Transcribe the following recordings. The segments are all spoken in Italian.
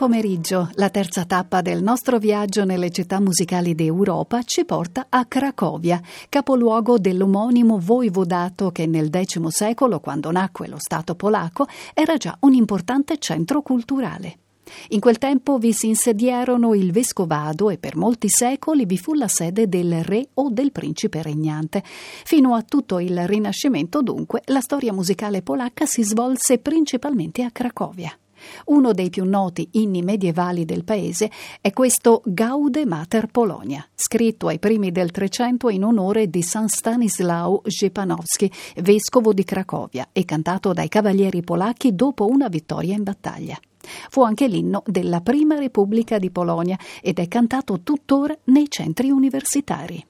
Pomeriggio. La terza tappa del nostro viaggio nelle città musicali d'Europa ci porta a Cracovia, capoluogo dell'omonimo voivodato che nel X secolo, quando nacque lo Stato polacco, era già un importante centro culturale. In quel tempo vi si insediarono il vescovado e per molti secoli vi fu la sede del re o del principe regnante. Fino a tutto il Rinascimento, dunque, la storia musicale polacca si svolse principalmente a Cracovia. Uno dei più noti inni medievali del paese è questo Gaude Mater Polonia, scritto ai primi del Trecento in onore di San Stanislao Jepanowski, vescovo di Cracovia, e cantato dai cavalieri polacchi dopo una vittoria in battaglia. Fu anche l'inno della Prima Repubblica di Polonia ed è cantato tuttora nei centri universitari.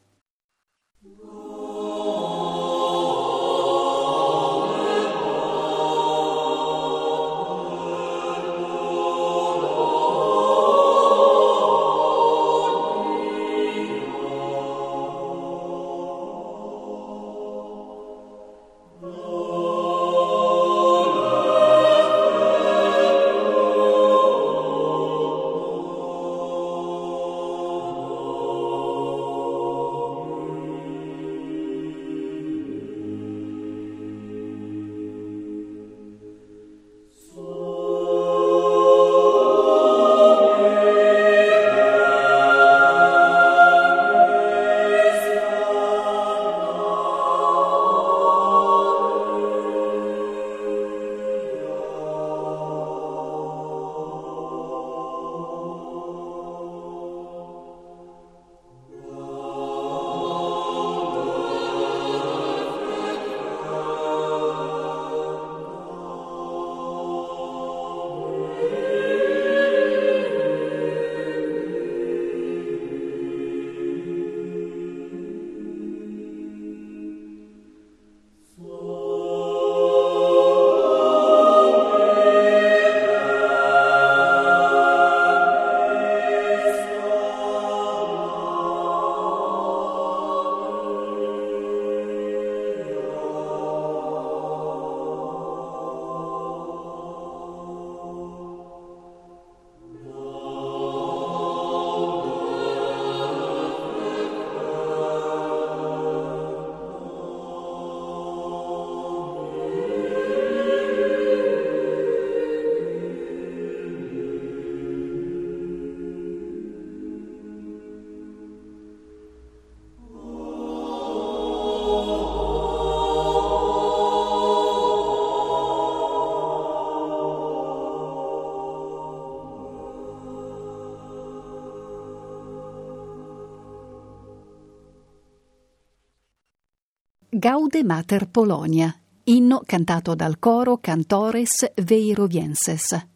Gaude Mater Polonia, inno cantato dal coro Cantores Veirovienses.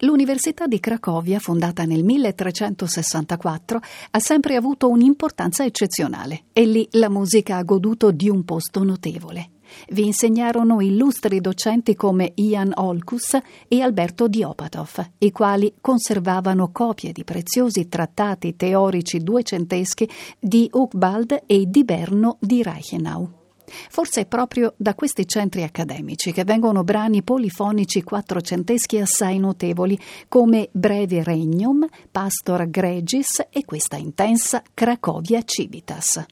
L'Università di Cracovia, fondata nel 1364, ha sempre avuto un'importanza eccezionale e lì la musica ha goduto di un posto notevole. Vi insegnarono illustri docenti come Ian Olkus e Alberto Diopatov, i quali conservavano copie di preziosi trattati teorici duecenteschi di Hucbald e di Berno di Reichenau. Forse è proprio da questi centri accademici che vengono brani polifonici quattrocenteschi assai notevoli, come Brevi Regnum, Pastor Gregis e questa intensa Cracovia Civitas.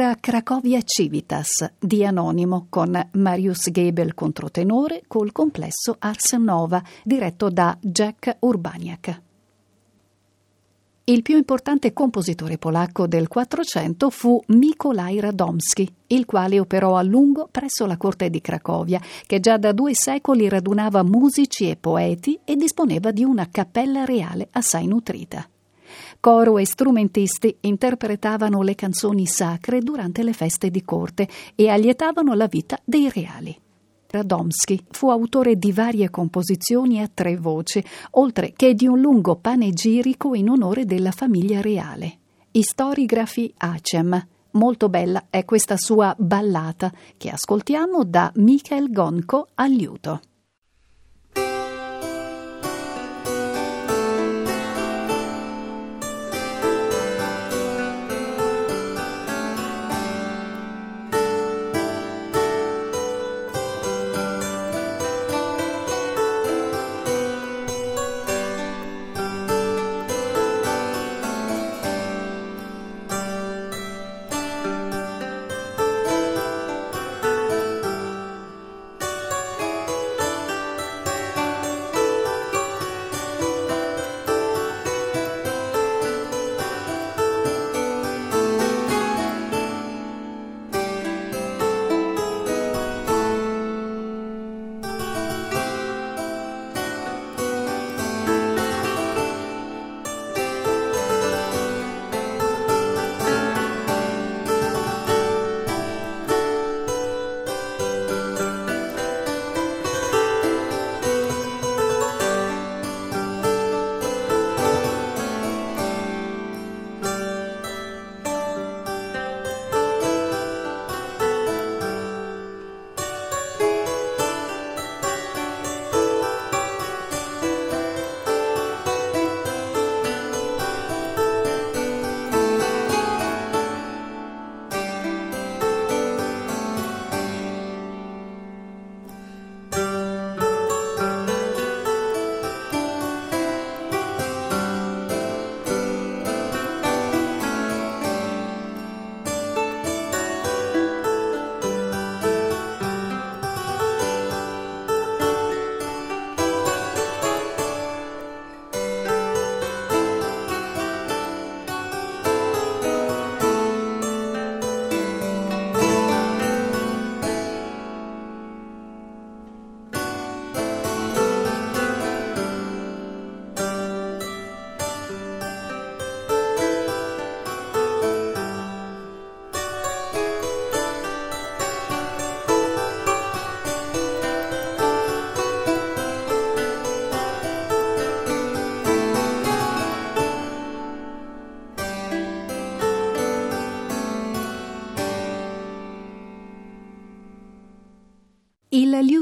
Era Cracovia Civitas di Anonimo con Marius Gebel controtenore col complesso Ars Nova diretto da Jack Urbaniak. Il più importante compositore polacco del Quattrocento fu Mikolaj Radomski, il quale operò a lungo presso la corte di Cracovia, che già da due secoli radunava musici e poeti e disponeva di una cappella reale assai nutrita. Coro e strumentisti interpretavano le canzoni sacre durante le feste di corte e allietavano la vita dei reali. Radomski fu autore di varie composizioni a tre voci, oltre che di un lungo panegirico in onore della famiglia reale. Istorigrafi Acem. Molto bella è questa sua ballata che ascoltiamo da Michael Gonco al liuto.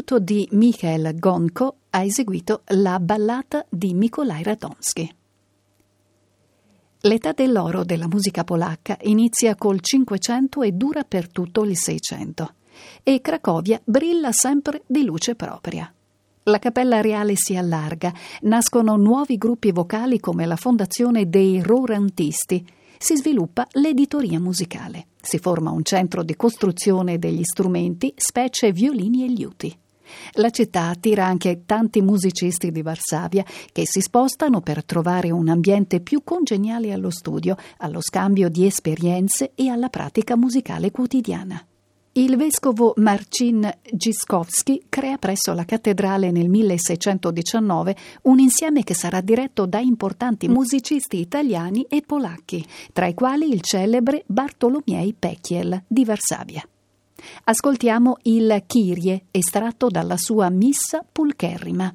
Liuto di Michael Gonko ha eseguito la ballata di Mikolaj Radomski. L'età dell'oro della musica polacca inizia col Cinquecento e dura per tutto il Seicento. E Cracovia brilla sempre di luce propria. La cappella reale si allarga, nascono nuovi gruppi vocali come la fondazione dei Rorantisti, si sviluppa l'editoria musicale. Si forma un centro di costruzione degli strumenti, specie violini e liuti. La città attira anche tanti musicisti di Varsavia che si spostano per trovare un ambiente più congeniale allo studio, allo scambio di esperienze e alla pratica musicale quotidiana. Il vescovo Marcin Giskovski crea presso la cattedrale nel 1619 un insieme che sarà diretto da importanti musicisti italiani e polacchi, tra i quali il celebre Bartolomiei Pechiel di Varsavia. Ascoltiamo il Kyrie estratto dalla sua Missa Pulcherrima.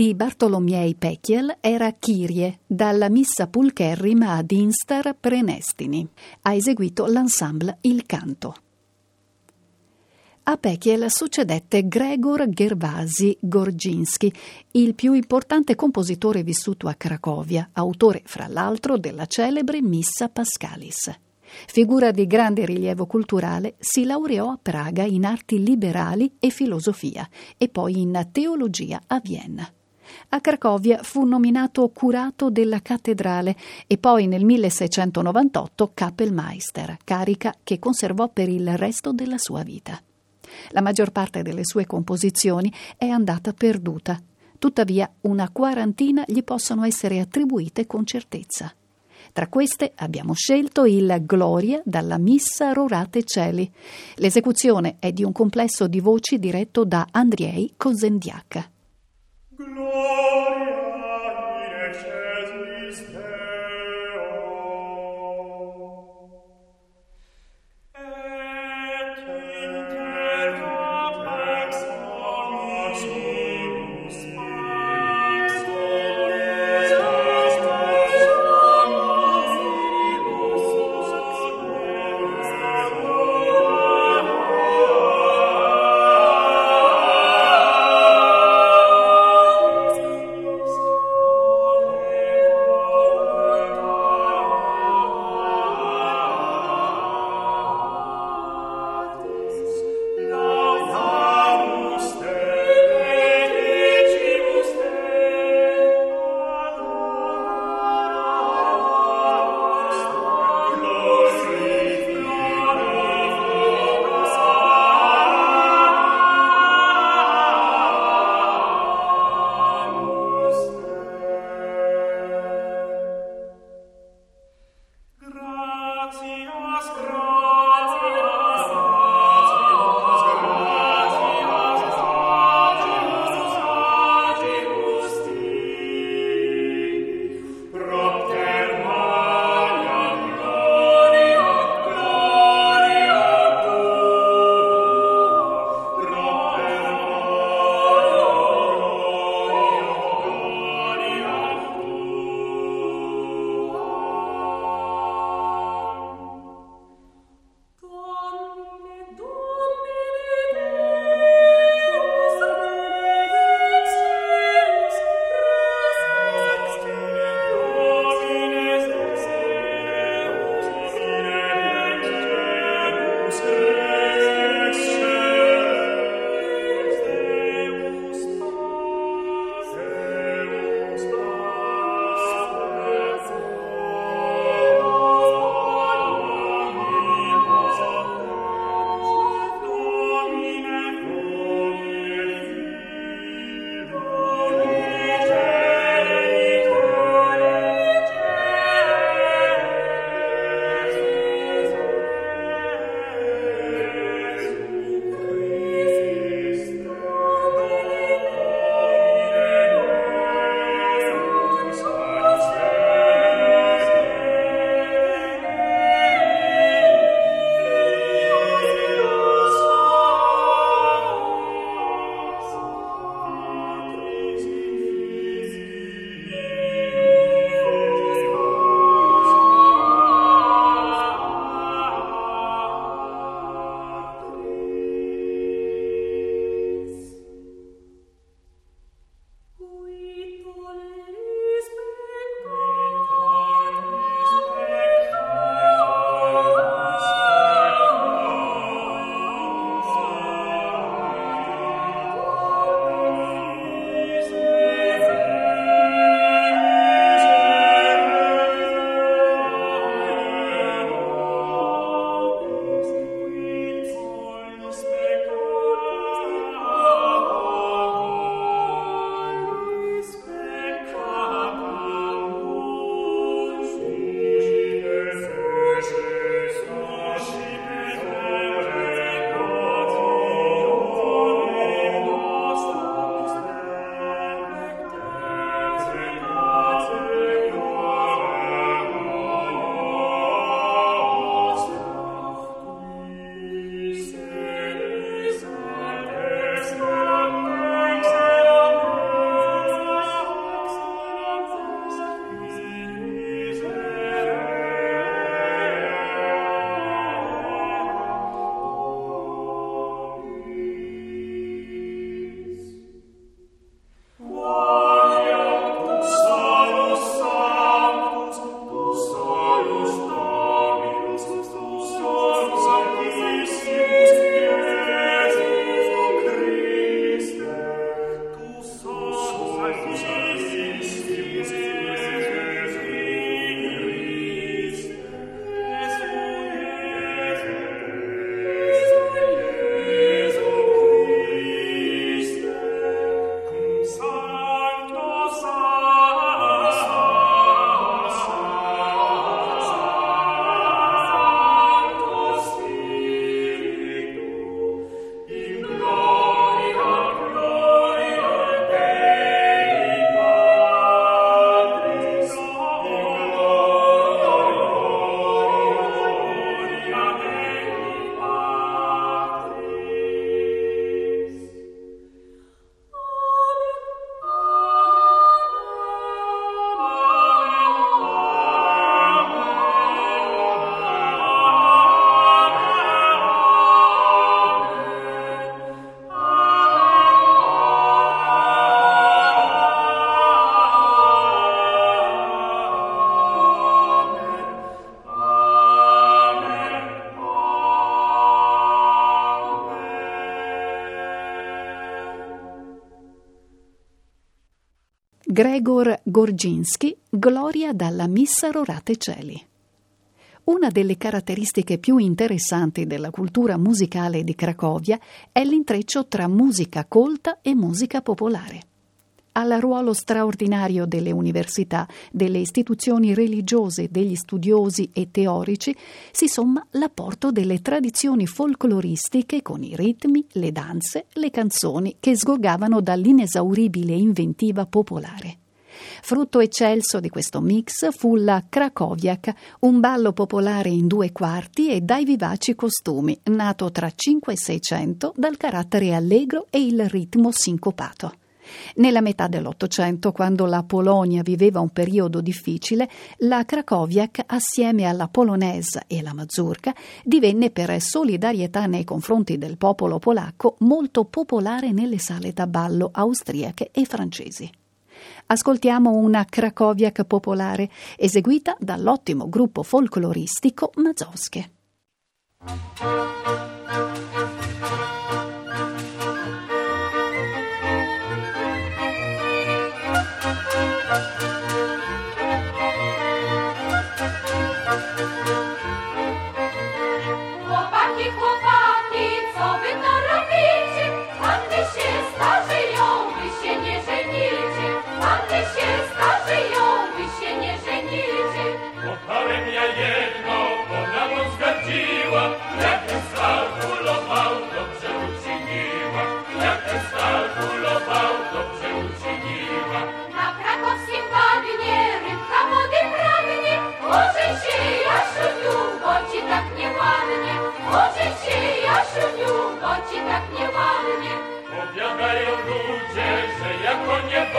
Di Bartolomiei Pechiel era Kyrie, dalla Missa Pulcherrima ad Instar Prenestini. Ha eseguito l'ensemble Il Canto. A Pechiel succedette Gregor Gervasi Gorginski, il più importante compositore vissuto a Cracovia, autore fra l'altro della celebre Missa Pascalis. Figura di grande rilievo culturale, si laureò a Praga in arti liberali e filosofia e poi in teologia a Vienna. A Cracovia fu nominato curato della cattedrale e poi nel 1698 Kapellmeister, carica che conservò per il resto della sua vita. La maggior parte delle sue composizioni è andata perduta. Tuttavia, una quarantina gli possono essere attribuite con certezza. Tra queste abbiamo scelto il Gloria dalla Missa Rorate Celi. L'esecuzione è di un complesso di voci diretto da Andriei Kozendiak. Gloria Gregor Gorginski, Gloria dalla Missa Rorate Celi. Una delle caratteristiche più interessanti della cultura musicale di Cracovia è l'intreccio tra musica colta e musica popolare. Al ruolo straordinario delle università, delle istituzioni religiose, degli studiosi e teorici si somma l'apporto delle tradizioni folcloristiche con i ritmi, le danze, le canzoni che sgorgavano dall'inesauribile inventiva popolare. Frutto eccelso di questo mix fu la Krakowiak, un ballo popolare in due quarti e dai vivaci costumi, nato tra 5 e 600 dal carattere allegro e il ritmo sincopato. Nella metà dell'Ottocento, quando la Polonia viveva un periodo difficile, la Krakowiak, assieme alla polonese e la mazurka, divenne per solidarietà nei confronti del popolo polacco molto popolare nelle sale da ballo austriache e francesi. Ascoltiamo una Krakowiak popolare eseguita dall'ottimo gruppo folcloristico Mazowskie. con je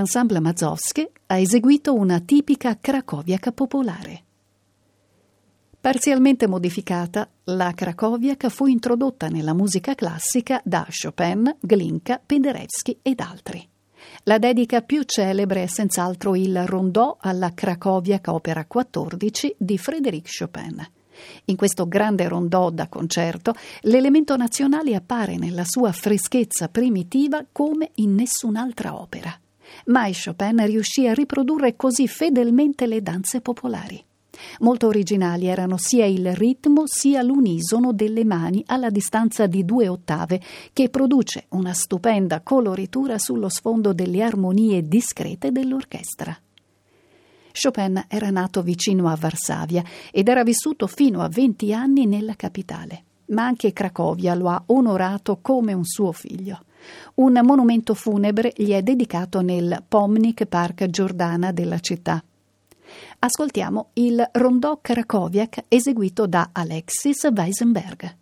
l'ensemble Mazowskie ha eseguito una tipica cracoviaca popolare. Parzialmente modificata, la cracoviaca fu introdotta nella musica classica da Chopin, Glinka, Penderecki ed altri. La dedica più celebre è senz'altro il Rondò alla Cracoviaca opera 14 di Frédéric Chopin. In questo grande rondò da concerto, l'elemento nazionale appare nella sua freschezza primitiva come in nessun'altra opera. Mai Chopin riuscì a riprodurre così fedelmente le danze popolari. Molto originali erano sia il ritmo sia l'unisono delle mani alla distanza di due ottave, che produce una stupenda coloritura sullo sfondo delle armonie discrete dell'orchestra. Chopin era nato vicino a Varsavia ed era vissuto fino a 20 anni nella capitale, ma anche Cracovia lo ha onorato come un suo figlio. Un monumento funebre gli è dedicato nel Pomnik Park Giordana della città. Ascoltiamo il rondò Krakowiak eseguito da Alexis Weisenberg.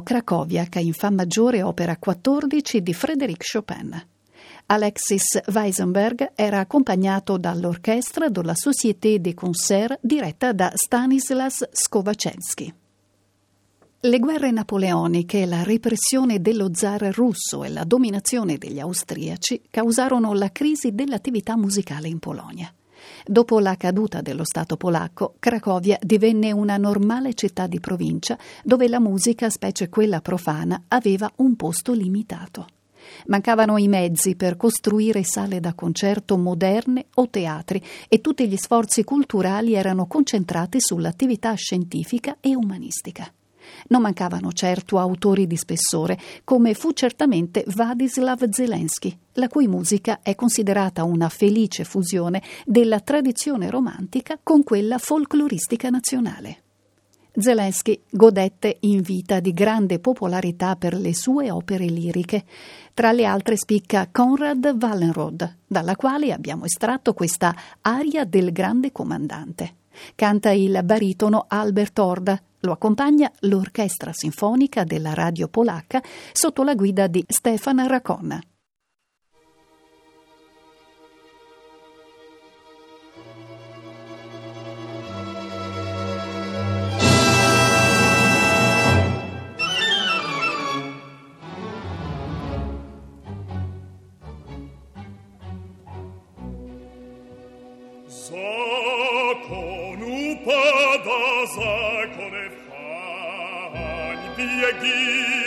Il Rondò Krakowiak in Fa maggiore opera 14 di Frédéric Chopin. Alexis Weisenberg era accompagnato dall'orchestra della Société des Concerts diretta da Stanislas Skovacensky. Le guerre napoleoniche, la repressione dello zar russo e la dominazione degli austriaci causarono la crisi dell'attività musicale in Polonia. Dopo la caduta dello Stato polacco, Cracovia divenne una normale città di provincia dove la musica, specie quella profana, aveva un posto limitato. Mancavano i mezzi per costruire sale da concerto moderne o teatri e tutti gli sforzi culturali erano concentrati sull'attività scientifica e umanistica. Non mancavano certo autori di spessore, come fu certamente Wadislav Zelensky, la cui musica è considerata una felice fusione della tradizione romantica con quella folcloristica nazionale. Zelensky godette in vita di grande popolarità per le sue opere liriche. Tra le altre spicca Konrad Wallenrod, dalla quale abbiamo estratto questa aria del grande comandante. Canta il baritono Albert Orda, lo accompagna l'Orchestra Sinfonica della Radio Polacca sotto la guida di Stefan Raconna. Zakon upada, zakon dir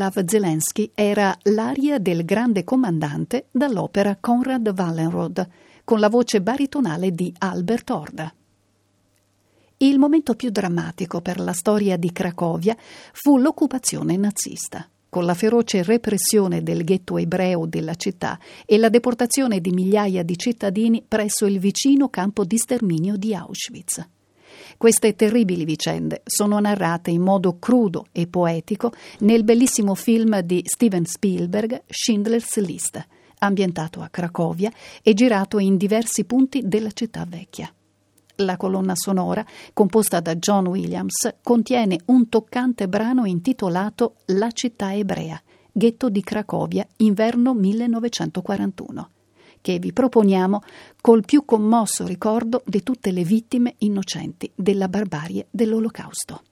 di Władysław Zelensky era l'aria del grande comandante dall'opera Konrad Wallenrod, con la voce baritonale di Albert Horda. Il momento più drammatico per la storia di Cracovia fu l'occupazione nazista, con la feroce repressione del ghetto ebreo della città e la deportazione di migliaia di cittadini presso il vicino campo di sterminio di Auschwitz. Queste terribili vicende sono narrate in modo crudo e poetico nel bellissimo film di Steven Spielberg Schindler's List, ambientato a Cracovia e girato in diversi punti della città vecchia. La colonna sonora, composta da John Williams, contiene un toccante brano intitolato La città ebrea, ghetto di Cracovia, inverno 1941 che vi proponiamo col più commosso ricordo di tutte le vittime innocenti della barbarie dell'Olocausto.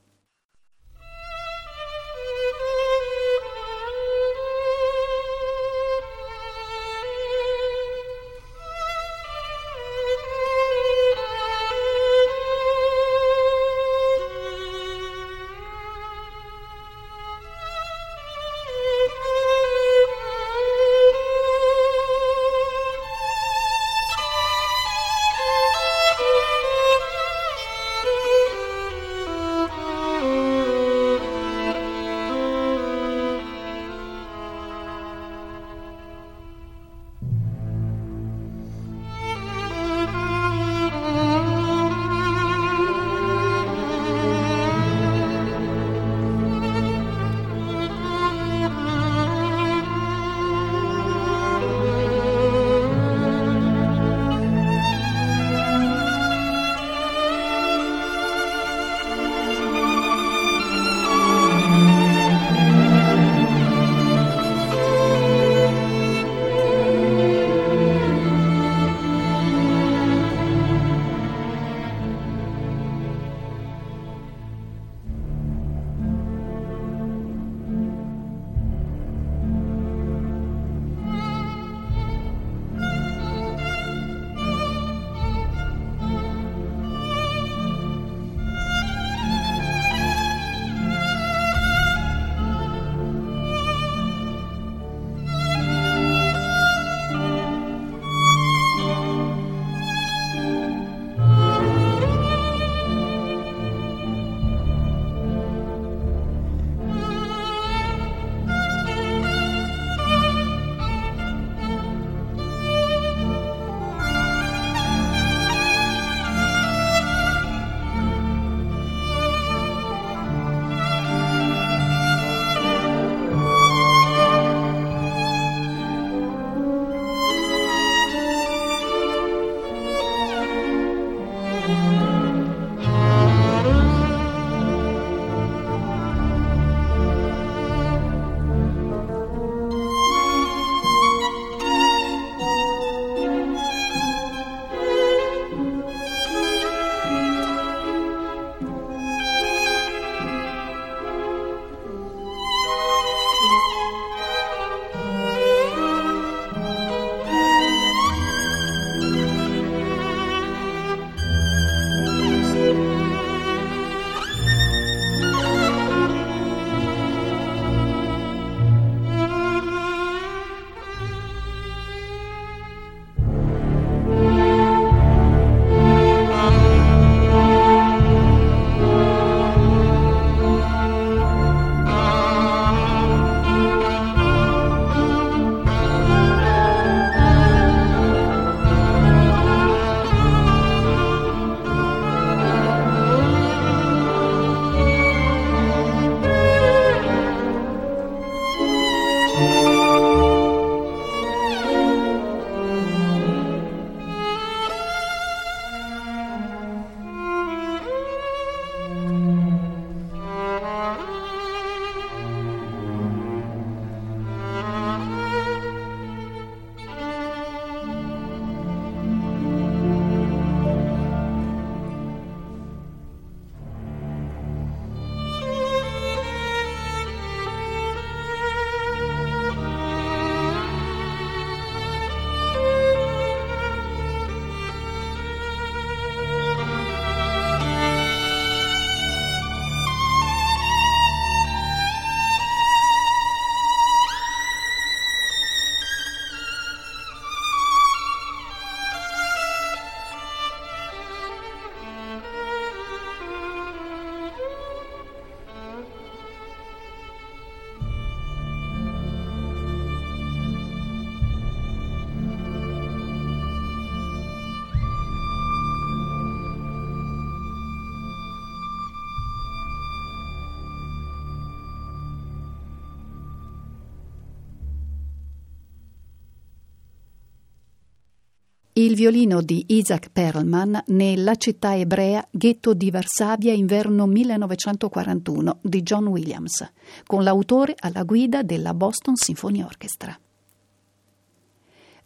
Il violino di Isaac Perlman nella città ebrea Ghetto di Varsavia inverno 1941 di John Williams, con l'autore alla guida della Boston Symphony Orchestra.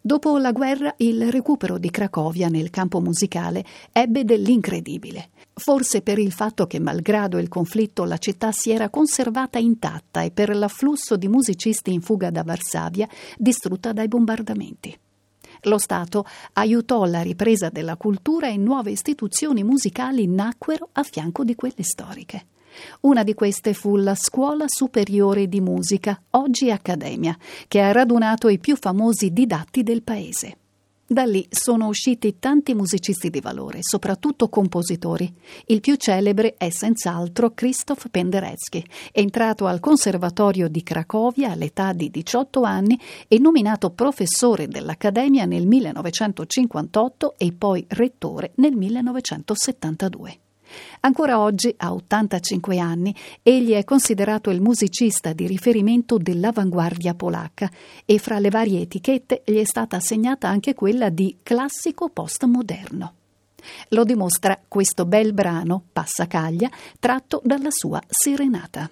Dopo la guerra il recupero di Cracovia nel campo musicale ebbe dell'incredibile, forse per il fatto che malgrado il conflitto la città si era conservata intatta e per l'afflusso di musicisti in fuga da Varsavia distrutta dai bombardamenti. Lo Stato aiutò la ripresa della cultura e nuove istituzioni musicali nacquero a fianco di quelle storiche. Una di queste fu la Scuola Superiore di Musica, oggi Accademia, che ha radunato i più famosi didatti del paese. Da lì sono usciti tanti musicisti di valore, soprattutto compositori. Il più celebre è senz'altro Krzysztof Penderecki, entrato al Conservatorio di Cracovia all'età di 18 anni e nominato professore dell'Accademia nel 1958 e poi rettore nel 1972. Ancora oggi, a 85 anni, egli è considerato il musicista di riferimento dell'avanguardia polacca e fra le varie etichette gli è stata assegnata anche quella di classico postmoderno. Lo dimostra questo bel brano, Passacaglia, tratto dalla sua Serenata.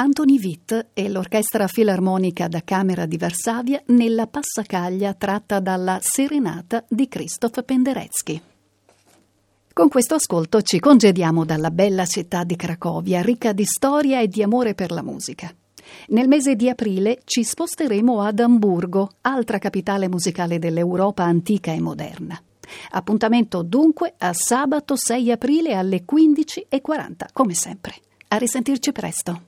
Anthony Witt e l'Orchestra Filarmonica da Camera di Varsavia nella passacaglia tratta dalla Serenata di Krzysztof Penderecki. Con questo ascolto ci congediamo dalla bella città di Cracovia, ricca di storia e di amore per la musica. Nel mese di aprile ci sposteremo ad Amburgo, altra capitale musicale dell'Europa antica e moderna. Appuntamento dunque a sabato 6 aprile alle 15.40, come sempre. A risentirci presto.